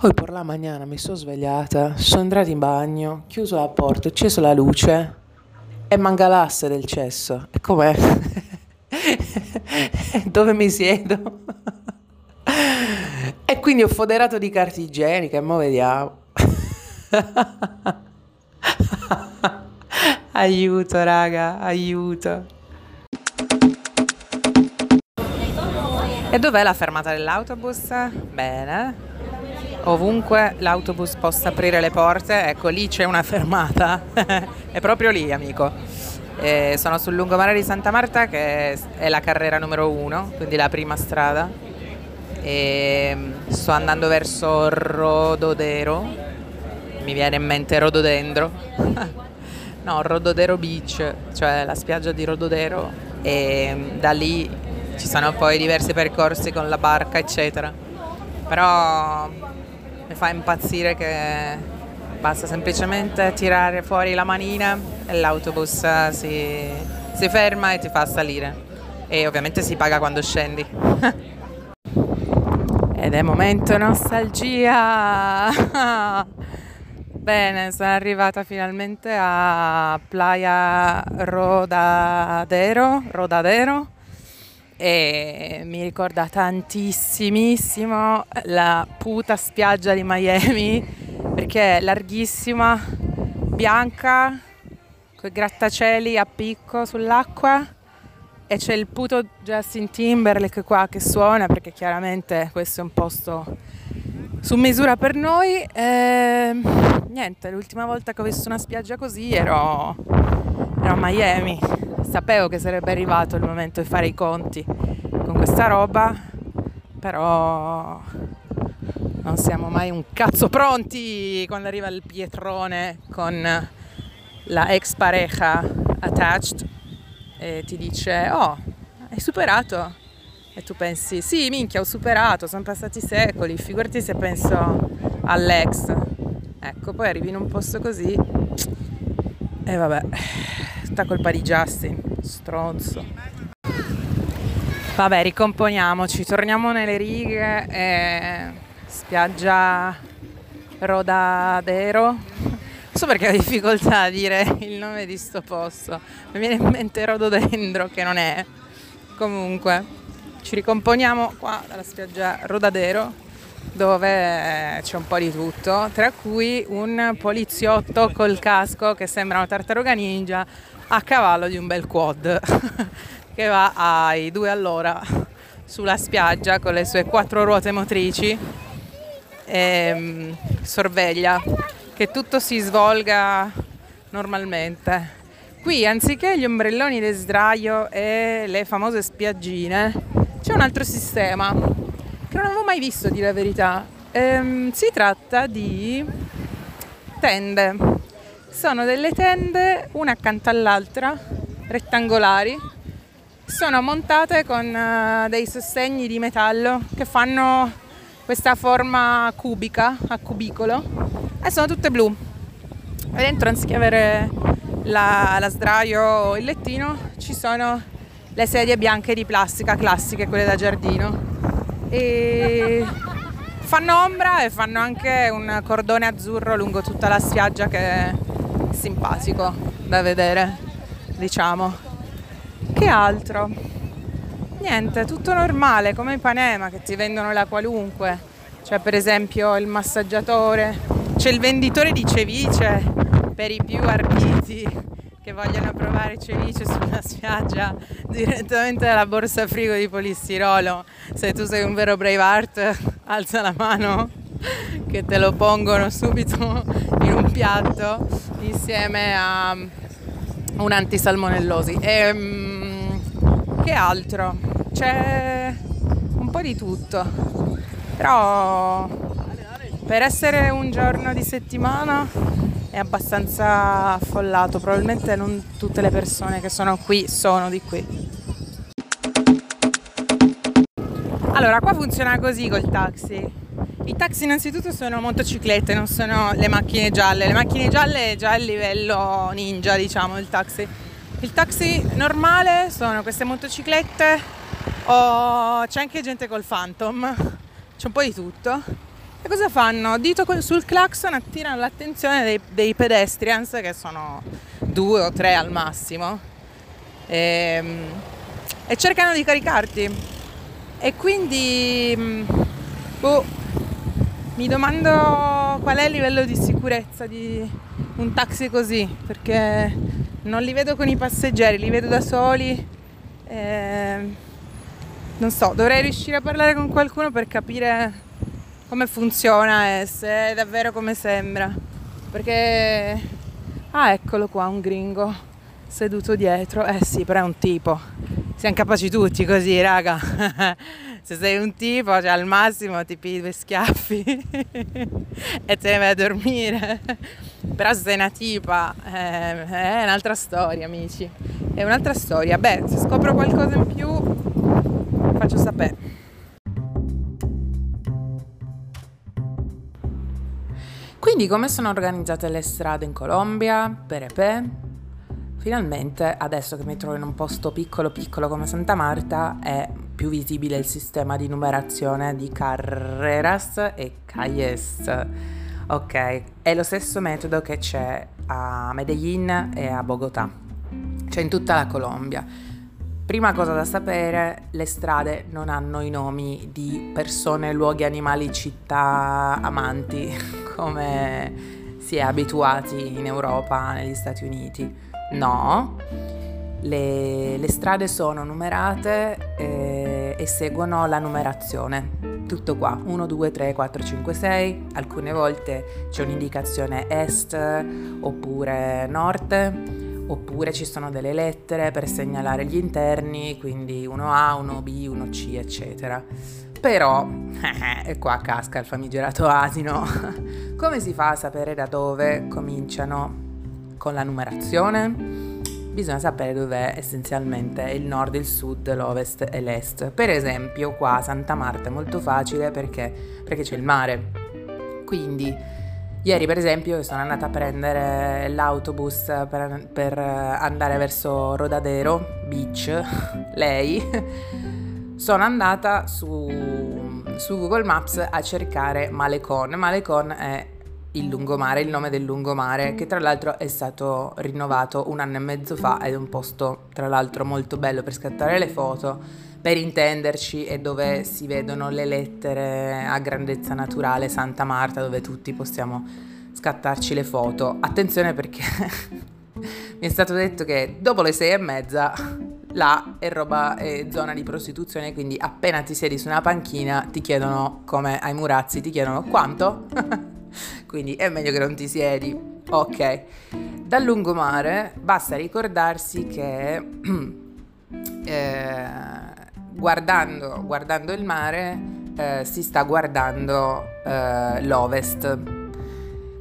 Poi per la mattina mi sono svegliata, sono entrata in bagno, chiuso la porta, acceso la luce e manca l'asse del cesso. E com'è? Dove mi siedo? e quindi ho foderato di carta igienica e mo vediamo. aiuto, raga, aiuto. E dov'è la fermata dell'autobus? Bene. Ovunque l'autobus possa aprire le porte, ecco lì c'è una fermata. è proprio lì, amico. E sono sul lungomare di Santa Marta che è la carrera numero uno, quindi la prima strada. E sto andando verso Rododero. Mi viene in mente Rododendro. no, Rododero Beach, cioè la spiaggia di Rododero. E da lì ci sono poi diversi percorsi con la barca, eccetera. Però mi fa impazzire che basta semplicemente tirare fuori la manina e l'autobus si, si ferma e ti fa salire. E ovviamente si paga quando scendi. Ed è momento nostalgia! Bene, sono arrivata finalmente a Playa Rodadero, Rodadero e mi ricorda tantissimissimo la puta spiaggia di Miami perché è larghissima, bianca, con i grattacieli a picco sull'acqua e c'è il puto Justin Timberlake qua che suona perché chiaramente questo è un posto su misura per noi. E, niente, l'ultima volta che ho visto una spiaggia così ero, ero a Miami sapevo che sarebbe arrivato il momento di fare i conti con questa roba, però non siamo mai un cazzo pronti quando arriva il pietrone con la ex pareja attached e ti dice oh hai superato? E tu pensi sì minchia ho superato sono passati secoli figurati se penso all'ex. Ecco poi arrivi in un posto così e vabbè tutta colpa di Justin, stronzo. Vabbè, ricomponiamoci, torniamo nelle righe. E... Spiaggia Rodadero. Non so perché ho difficoltà a dire il nome di sto posto. Mi viene in mente Rododendro, che non è. Comunque, ci ricomponiamo qua dalla spiaggia Rodadero dove c'è un po' di tutto, tra cui un poliziotto col casco che sembra una tartaruga ninja a cavallo di un bel quad che va ai due all'ora sulla spiaggia con le sue quattro ruote motrici e um, sorveglia che tutto si svolga normalmente. Qui anziché gli ombrelloni di sdraio e le famose spiaggine c'è un altro sistema mai visto di la verità. Ehm, si tratta di tende sono delle tende una accanto all'altra, rettangolari, sono montate con uh, dei sostegni di metallo che fanno questa forma cubica, a cubicolo, e sono tutte blu. E dentro anziché avere la, la sdraio o il lettino ci sono le sedie bianche di plastica classiche, quelle da giardino. E fanno ombra e fanno anche un cordone azzurro lungo tutta la spiaggia che simpatico da vedere, diciamo. Che altro? Niente, tutto normale, come Ipanema che ti vendono la qualunque. C'è per esempio il massaggiatore, c'è il venditore di cevice per i più arditi che vogliono provare ceviche sulla spiaggia direttamente dalla borsa frigo di polistirolo. Se tu sei un vero Braveheart, alza la mano che te lo pongono subito in un piatto insieme a un antisalmonellosi. E, um, che altro? C'è un po' di tutto, però per essere un giorno di settimana è abbastanza affollato, probabilmente non tutte le persone che sono qui sono di qui. Allora, qua funziona così col taxi i taxi innanzitutto sono motociclette, non sono le macchine gialle. Le macchine gialle è già il livello ninja, diciamo, il taxi. Il taxi normale sono queste motociclette o c'è anche gente col Phantom, c'è un po' di tutto. E cosa fanno? Dito sul clacson attirano l'attenzione dei, dei pedestrians, che sono due o tre al massimo, e, ehm, e cercano di caricarti. E quindi mm, boh, mi domando qual è il livello di sicurezza di un taxi così, perché non li vedo con i passeggeri, li vedo da soli. E, non so, dovrei riuscire a parlare con qualcuno per capire come funziona e se è davvero come sembra. Perché... Ah, eccolo qua, un gringo seduto dietro. Eh sì, però è un tipo. Siamo capaci tutti così, raga. se sei un tipo, cioè al massimo ti pigli due schiaffi e te ne vai a dormire. Però se sei una tipa eh, è un'altra storia, amici. È un'altra storia. Beh, se scopro qualcosa in più, faccio sapere. Quindi come sono organizzate le strade in Colombia? Perepe? Finalmente, adesso che mi trovo in un posto piccolo piccolo come Santa Marta, è più visibile il sistema di numerazione di carreras e calles. Ok, è lo stesso metodo che c'è a Medellin e a Bogotà, cioè in tutta la Colombia. Prima cosa da sapere, le strade non hanno i nomi di persone, luoghi, animali, città, amanti, come si è abituati in Europa, negli Stati Uniti. No, le, le strade sono numerate eh, e seguono la numerazione. Tutto qua, 1, 2, 3, 4, 5, 6, alcune volte c'è un'indicazione est oppure nord oppure ci sono delle lettere per segnalare gli interni, quindi 1A, 1B, 1C, eccetera. Però, e qua casca il famigerato asino, come si fa a sapere da dove cominciano con la numerazione? Bisogna sapere dov'è essenzialmente il nord, il sud, l'ovest e l'est. Per esempio, qua Santa Marta è molto facile perché, perché c'è il mare. Quindi Ieri per esempio sono andata a prendere l'autobus per, per andare verso Rodadero Beach, lei, sono andata su, su, Google Maps a cercare Malecon. Malecon è il lungomare, il nome del lungomare, che tra l'altro è stato rinnovato un anno e mezzo fa ed è un posto tra l'altro molto bello per scattare le foto per intenderci è dove si vedono le lettere a grandezza naturale Santa Marta dove tutti possiamo scattarci le foto. Attenzione perché mi è stato detto che dopo le sei e mezza là è roba è zona di prostituzione, quindi appena ti siedi su una panchina ti chiedono come ai murazzi, ti chiedono quanto? quindi è meglio che non ti siedi. Ok. Dal lungomare basta ricordarsi che eh, guardando, guardando il mare eh, si sta guardando eh, l'ovest.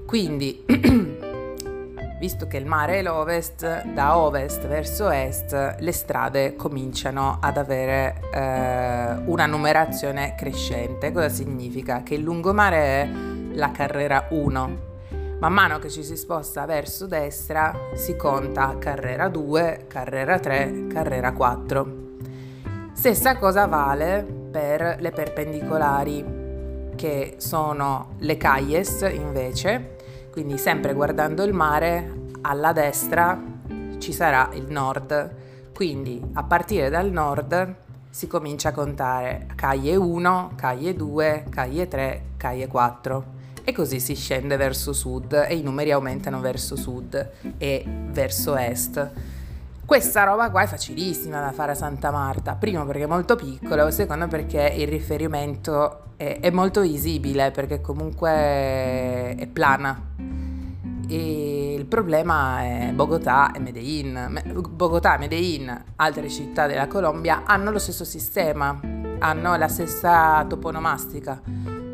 Quindi, visto che il mare è l'ovest, da ovest verso est le strade cominciano ad avere eh, una numerazione crescente. Cosa significa? Che il lungomare è la carrera 1. Man mano che ci si sposta verso destra si conta carrera 2, carrera 3, carrera 4. Stessa cosa vale per le perpendicolari, che sono le calles invece, quindi sempre guardando il mare, alla destra ci sarà il nord. Quindi a partire dal nord si comincia a contare caglie 1, caglie 2, caglie 3, caglie 4 e così si scende verso sud e i numeri aumentano verso sud e verso est. Questa roba qua è facilissima da fare a Santa Marta, primo perché è molto piccolo, secondo perché il riferimento è, è molto visibile, perché comunque è plana. E il problema è Bogotà e Medellin. Bogotà e Medellin, altre città della Colombia, hanno lo stesso sistema, hanno la stessa toponomastica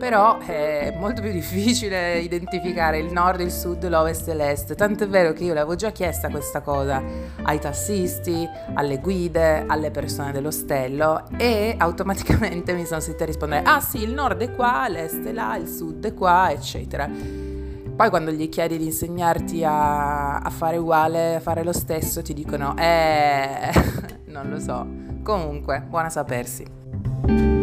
però è molto più difficile identificare il nord, il sud, l'ovest e l'est. Tant'è vero che io l'avevo già chiesta questa cosa ai tassisti, alle guide, alle persone dell'ostello e automaticamente mi sono sentita rispondere: Ah sì, il nord è qua, l'est è là, il sud è qua, eccetera. Poi quando gli chiedi di insegnarti a, a fare uguale, a fare lo stesso, ti dicono: Eh, non lo so. Comunque, buona sapersi.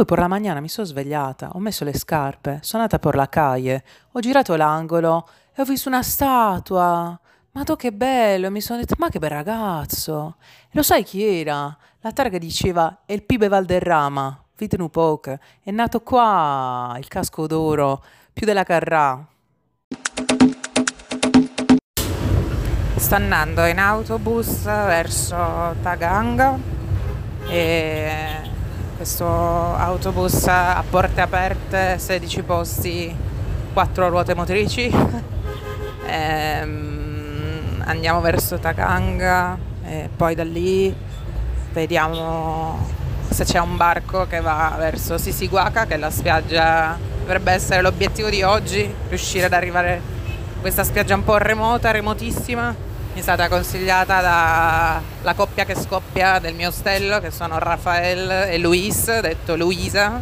Poi per la mattina mi sono svegliata, ho messo le scarpe, sono andata per la calle, ho girato l'angolo e ho visto una statua. Ma tu che bello, mi sono detto, ma che bel ragazzo. E lo sai chi era? La targa diceva, è il Pibe Valderrama, Vitenu Poke, è nato qua, il casco d'oro, più della Carrà. Sto andando in autobus verso Taganga e questo autobus a porte aperte, 16 posti, 4 ruote motrici. ehm, andiamo verso Taganga e poi da lì vediamo se c'è un barco che va verso Sisiwaka, che è la spiaggia, dovrebbe essere l'obiettivo di oggi, riuscire ad arrivare a questa spiaggia un po' remota, remotissima mi è stata consigliata dalla coppia che scoppia del mio ostello, che sono Rafael e Luis, detto Luisa,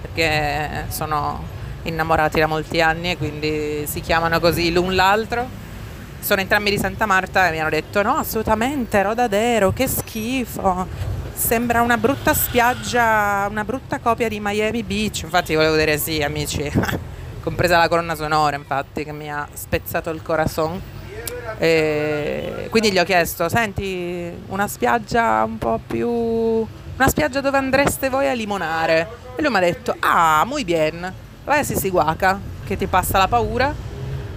perché sono innamorati da molti anni e quindi si chiamano così l'un l'altro. Sono entrambi di Santa Marta e mi hanno detto no, assolutamente, Rodadero, che schifo. Sembra una brutta spiaggia, una brutta copia di Miami Beach. Infatti volevo dire sì, amici, compresa la colonna sonora, infatti, che mi ha spezzato il corazon. E quindi gli ho chiesto, senti, una spiaggia un po' più... una spiaggia dove andreste voi a limonare? E lui mi ha detto, ah, muy bien, vai a Sisiwaka, che ti passa la paura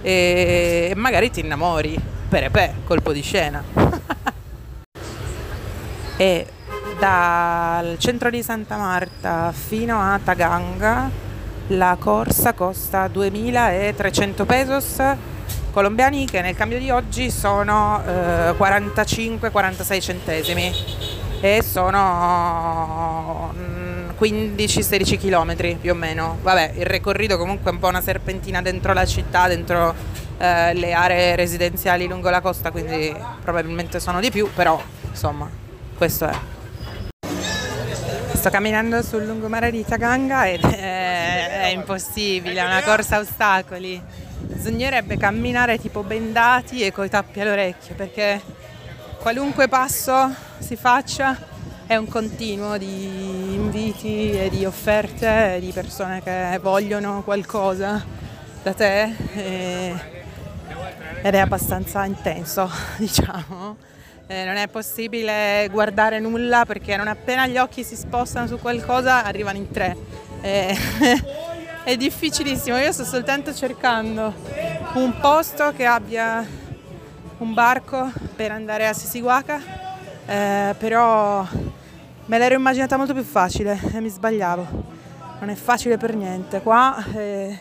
e magari ti innamori. Perepè, colpo di scena. e dal centro di Santa Marta fino a Taganga la corsa costa 2300 pesos colombiani che nel cambio di oggi sono eh, 45-46 centesimi e sono 15-16 km più o meno. Vabbè, il recorrido comunque è un po' una serpentina dentro la città, dentro eh, le aree residenziali lungo la costa, quindi probabilmente sono di più, però insomma, questo è. Sto camminando sul lungomare di Taganga ed è, è impossibile, è una corsa a ostacoli bisognerebbe camminare tipo bendati e coi tappi all'orecchio perché qualunque passo si faccia è un continuo di inviti e di offerte di persone che vogliono qualcosa da te e, ed è abbastanza intenso diciamo. Eh, non è possibile guardare nulla perché non appena gli occhi si spostano su qualcosa arrivano in tre. Eh, è difficilissimo, io sto soltanto cercando un posto che abbia un barco per andare a Sisiwaka, eh, però me l'ero immaginata molto più facile e mi sbagliavo. Non è facile per niente. Qua eh,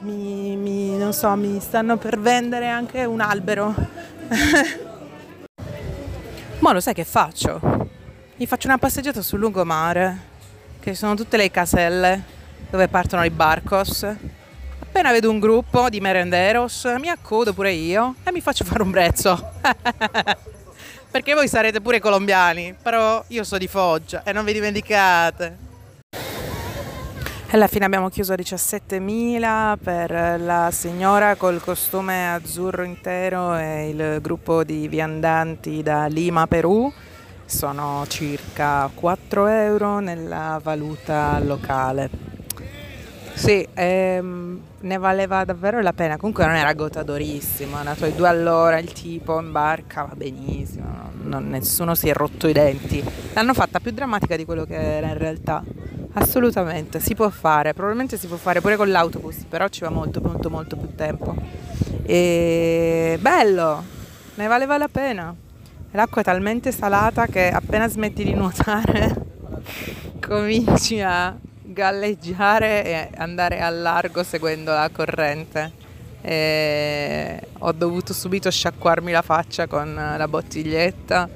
mi, mi, so, mi stanno per vendere anche un albero. Ma lo sai che faccio? Mi faccio una passeggiata sul lungomare, che sono tutte le caselle dove partono i barcos. Appena vedo un gruppo di merenderos, mi accodo pure io e mi faccio fare un brezzo. Perché voi sarete pure colombiani, però io sono di Foggia e non vi dimenticate. Alla fine abbiamo chiuso a 17.000 per la signora col costume azzurro intero e il gruppo di viandanti da Lima, Perù. Sono circa 4 euro nella valuta locale. Sì, ehm, ne valeva davvero la pena. Comunque non era gotadorissimo, è andato ai due all'ora il tipo in barca, va benissimo, non, nessuno si è rotto i denti. L'hanno fatta più drammatica di quello che era in realtà. Assolutamente, si può fare, probabilmente si può fare pure con l'autobus, però ci va molto, molto, molto più tempo. E bello, ne valeva la pena. L'acqua è talmente salata che appena smetti di nuotare cominci a galleggiare e andare al largo seguendo la corrente. E ho dovuto subito sciacquarmi la faccia con la bottiglietta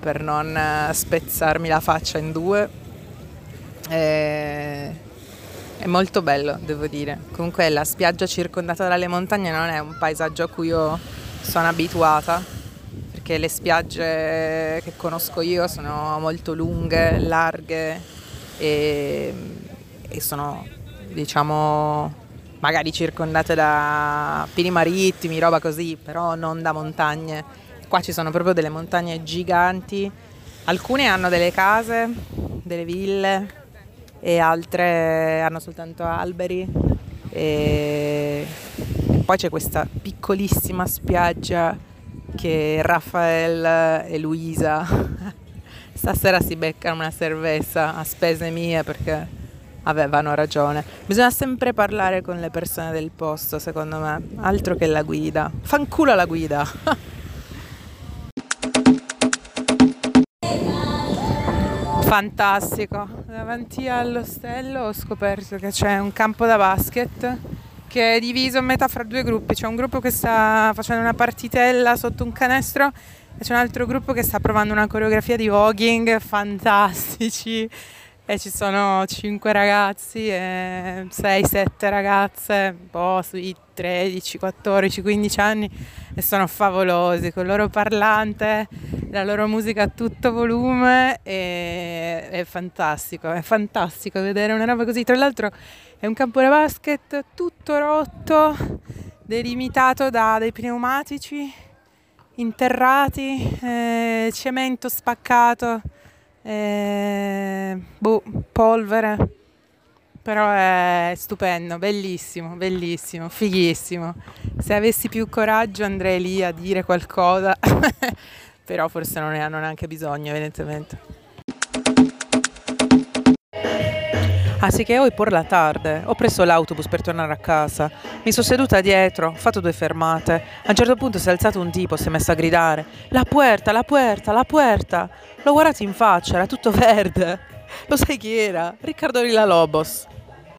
per non spezzarmi la faccia in due. E è molto bello, devo dire. Comunque la spiaggia circondata dalle montagne non è un paesaggio a cui io sono abituata, perché le spiagge che conosco io sono molto lunghe, larghe e e sono diciamo magari circondate da pini marittimi, roba così, però non da montagne. Qua ci sono proprio delle montagne giganti, alcune hanno delle case, delle ville e altre hanno soltanto alberi e, e poi c'è questa piccolissima spiaggia che Raffaele e Luisa stasera si beccano una cerveza a spese mie perché avevano ragione. Bisogna sempre parlare con le persone del posto, secondo me, altro che la guida. Fanculo la guida. Fantastico, davanti all'ostello ho scoperto che c'è un campo da basket che è diviso a metà fra due gruppi, c'è un gruppo che sta facendo una partitella sotto un canestro e c'è un altro gruppo che sta provando una coreografia di voguing fantastici e ci sono 5 ragazzi e 6-7 ragazze, un po' sui 13, 14, 15 anni e sono favolosi con il loro parlante, la loro musica a tutto volume e è fantastico, è fantastico vedere una roba così. Tra l'altro è un campo da basket tutto rotto, delimitato da dei pneumatici interrati, eh, cemento spaccato eh, boh, polvere, però è stupendo, bellissimo, bellissimo, fighissimo. Se avessi più coraggio andrei lì a dire qualcosa, però forse non ne hanno neanche bisogno, evidentemente. Así che hoy por la tarde ho preso l'autobus per tornare a casa. Mi sono seduta dietro, ho fatto due fermate. A un certo punto si è alzato un tipo, si è messo a gridare: La puerta, la puerta, la puerta! L'ho guardato in faccia, era tutto verde. Lo sai chi era? Riccardo Lobos.